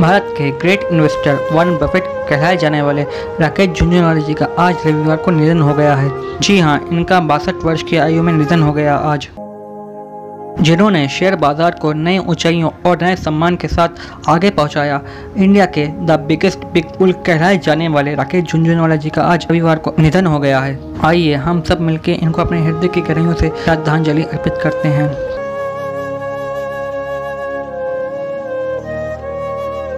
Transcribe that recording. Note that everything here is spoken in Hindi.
भारत के ग्रेट इन्वेस्टर वन बफेट कहलाए जाने वाले राकेश झुंझुनवाला जी का आज रविवार को निधन हो गया है। जी हाँ इनका बासठ वर्ष की आयु में निधन हो गया आज। जिन्होंने शेयर बाज़ार को नई ऊंचाइयों और नए सम्मान के साथ आगे पहुँचाया, इंडिया के द बिगेस्ट बिग पुल कहलाए जाने वाले राकेश झुंझुनवाला जी का आज रविवार को निधन हो गया है। आइए हम सब मिलकर इनको अपने हृदय की गहराइयों से श्रद्धांजलि अर्पित करते हैं।